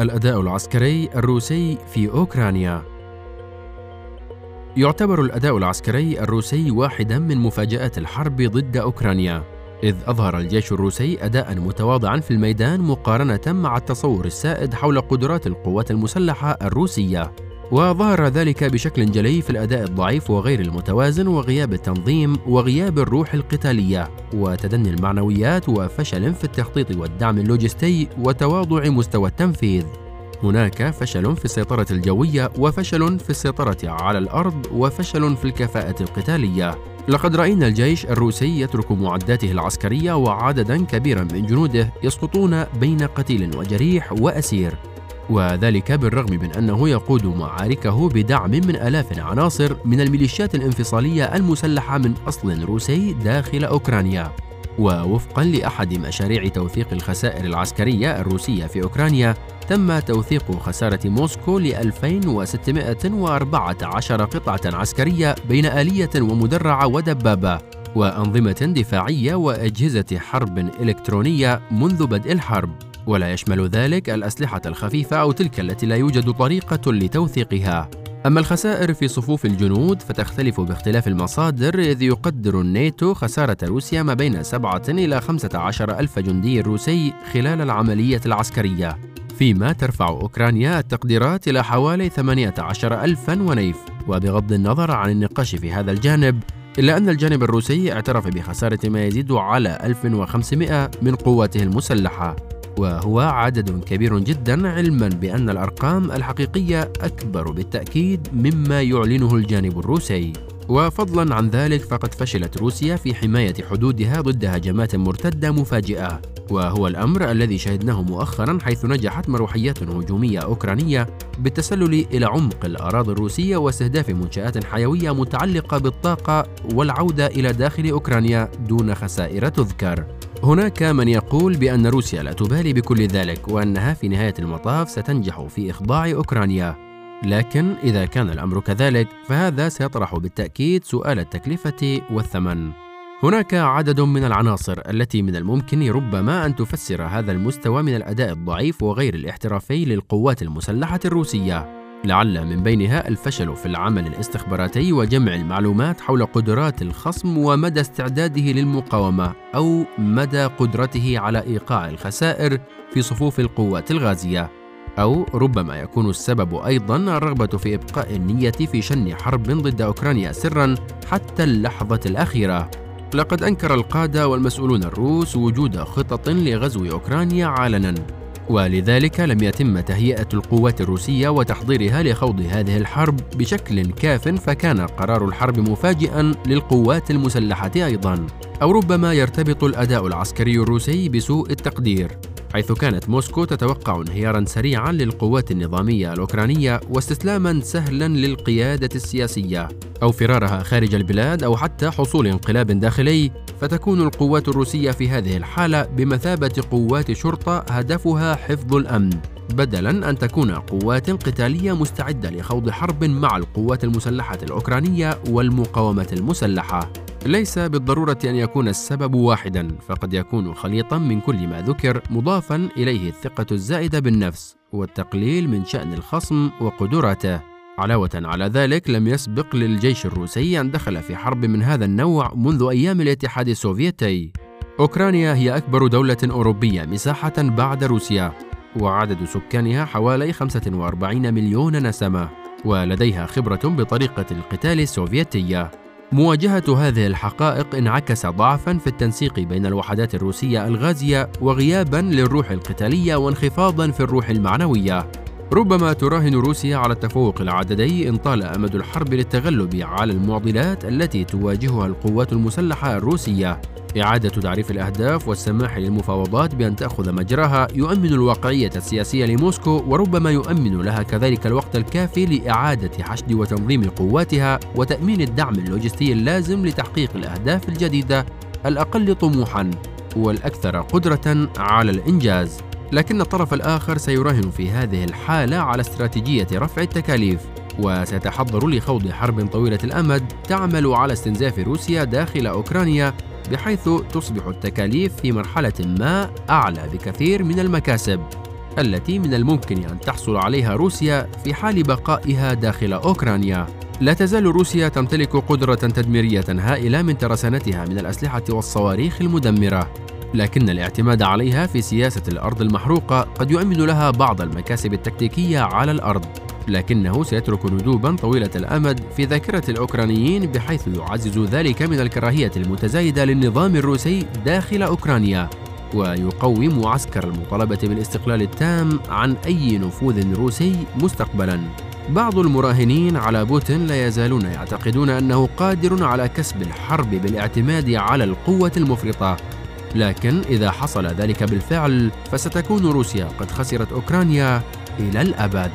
الأداء العسكري الروسي في أوكرانيا. يعتبر الأداء العسكري الروسي واحدا من مفاجآت الحرب ضد أوكرانيا إذ أظهر الجيش الروسي أداء متواضعا في الميدان مقارنة مع التصور السائد حول قدرات القوات المسلحة الروسية. وظهر ذلك بشكل جلي في الأداء الضعيف وغير المتوازن وغياب التنظيم وغياب الروح القتالية وتدني المعنويات وفشل في التخطيط والدعم اللوجستي وتواضع مستوى التنفيذ. هناك فشل في السيطرة الجوية وفشل في السيطرة على الأرض وفشل في الكفاءة القتالية. لقد رأينا الجيش الروسي يترك معداته العسكرية وعددا كبيرا من جنوده يسقطون بين قتيل وجريح وأسير. وذلك بالرغم من أنه يقود معاركه بدعم من آلاف العناصر من الميليشيات الانفصالية المسلحة من أصل روسي داخل أوكرانيا. ووفقا لأحد مشاريع توثيق الخسائر العسكرية الروسية في أوكرانيا تم توثيق خسارة موسكو ل 2614 قطعة عسكرية بين آلية ومدرعة ودبابة وأنظمة دفاعية وأجهزة حرب إلكترونية منذ بدء الحرب. ولا يشمل ذلك الأسلحة الخفيفة أو تلك التي لا يوجد طريقة لتوثيقها. أما الخسائر في صفوف الجنود فتختلف باختلاف المصادر إذ يقدر الناتو خسارة روسيا ما بين 7 إلى 15 ألف جندي روسي خلال العملية العسكرية. فيما ترفع أوكرانيا التقديرات إلى حوالي 18 ألفا ونيف. وبغض النظر عن النقاش في هذا الجانب إلا أن الجانب الروسي اعترف بخسارة ما يزيد على 1500 من قواته المسلحة. وهو عدد كبير جدا علما بأن الأرقام الحقيقية أكبر بالتأكيد مما يعلنه الجانب الروسي. وفضلا عن ذلك فقد فشلت روسيا في حماية حدودها ضد هجمات مرتدة مفاجئة. وهو الأمر الذي شهدناه مؤخرا حيث نجحت مروحيات هجومية أوكرانية بالتسلل إلى عمق الأراضي الروسية واستهداف منشآت حيوية متعلقة بالطاقة والعودة إلى داخل أوكرانيا دون خسائر تذكر. هناك من يقول بأن روسيا لا تبالي بكل ذلك وأنها في نهاية المطاف ستنجح في إخضاع أوكرانيا. لكن إذا كان الأمر كذلك فهذا سيطرح بالتأكيد سؤال التكلفة والثمن. هناك عدد من العناصر التي من الممكن ربما أن تفسر هذا المستوى من الأداء الضعيف وغير الاحترافي للقوات المسلحة الروسية. لعل من بينها الفشل في العمل الاستخباراتي وجمع المعلومات حول قدرات الخصم ومدى استعداده للمقاومة أو مدى قدرته على إيقاع الخسائر في صفوف القوات الغازية. أو ربما يكون السبب أيضا الرغبة في إبقاء النية في شن حرب ضد أوكرانيا سرا حتى اللحظة الأخيرة. لقد أنكر القادة والمسؤولون الروس وجود خطط لغزو أوكرانيا علنا ولذلك لم يتم تهيئة القوات الروسية وتحضيرها لخوض هذه الحرب بشكل كاف فكان قرار الحرب مفاجئا للقوات المسلحة أيضا أو ربما يرتبط الأداء العسكري الروسي بسوء التقدير. حيث كانت موسكو تتوقع انهيارا سريعا للقوات النظامية الأوكرانية واستسلاما سهلا للقيادة السياسية أو فرارها خارج البلاد أو حتى حصول انقلاب داخلي. فتكون القوات الروسية في هذه الحالة بمثابة قوات شرطة هدفها حفظ الأمن بدلا أن تكون قوات قتالية مستعدة لخوض حرب مع القوات المسلحة الأوكرانية والمقاومة المسلحة. ليس بالضرورة أن يكون السبب واحدا فقد يكون خليطا من كل ما ذكر مضافا إليه الثقة الزائدة بالنفس والتقليل من شأن الخصم وقدراته. علاوة على ذلك لم يسبق للجيش الروسي أن دخل في حرب من هذا النوع منذ أيام الاتحاد السوفيتي. أوكرانيا هي أكبر دولة أوروبية مساحة بعد روسيا وعدد سكانها حوالي 45 مليون نسمة ولديها خبرة بطريقة القتال السوفيتية. مواجهة هذه الحقائق انعكس ضعفا في التنسيق بين الوحدات الروسية الغازية وغيابا للروح القتالية وانخفاضا في الروح المعنوية. ربما تراهن روسيا على التفوق العددي إن طال أمد الحرب للتغلب على المعضلات التي تواجهها القوات المسلحة الروسية إعادة تعريف الأهداف والسماح للمفاوضات بأن تأخذ مجراها يؤمن الواقعية السياسية لموسكو وربما يؤمن لها كذلك الوقت الكافي لإعادة حشد وتنظيم قواتها وتأمين الدعم اللوجستي اللازم لتحقيق الأهداف الجديدة الأقل طموحًا والأكثر قدرة على الإنجاز. لكن الطرف الآخر سيراهن في هذه الحالة على استراتيجية رفع التكاليف وسيتحضر لخوض حرب طويلة الأمد تعمل على استنزاف روسيا داخل أوكرانيا بحيث تصبح التكاليف في مرحلة ما أعلى بكثير من المكاسب التي من الممكن أن تحصل عليها روسيا في حال بقائها داخل أوكرانيا. لا تزال روسيا تمتلك قدرة تدميرية هائلة من ترسانتها من الأسلحة والصواريخ المدمرة، لكن الاعتماد عليها في سياسة الأرض المحروقة قد يؤمن لها بعض المكاسب التكتيكية على الأرض. لكنه سيترك ندوبا طويلة الأمد في ذاكرة الأوكرانيين بحيث يعزز ذلك من الكراهية المتزايدة للنظام الروسي داخل أوكرانيا ويقوي معسكر المطالبة بالاستقلال التام عن أي نفوذ روسي مستقبلا بعض المراهنين على بوتين لا يزالون يعتقدون أنه قادر على كسب الحرب بالاعتماد على القوة المفرطة لكن إذا حصل ذلك بالفعل فستكون روسيا قد خسرت أوكرانيا إلى الأبد.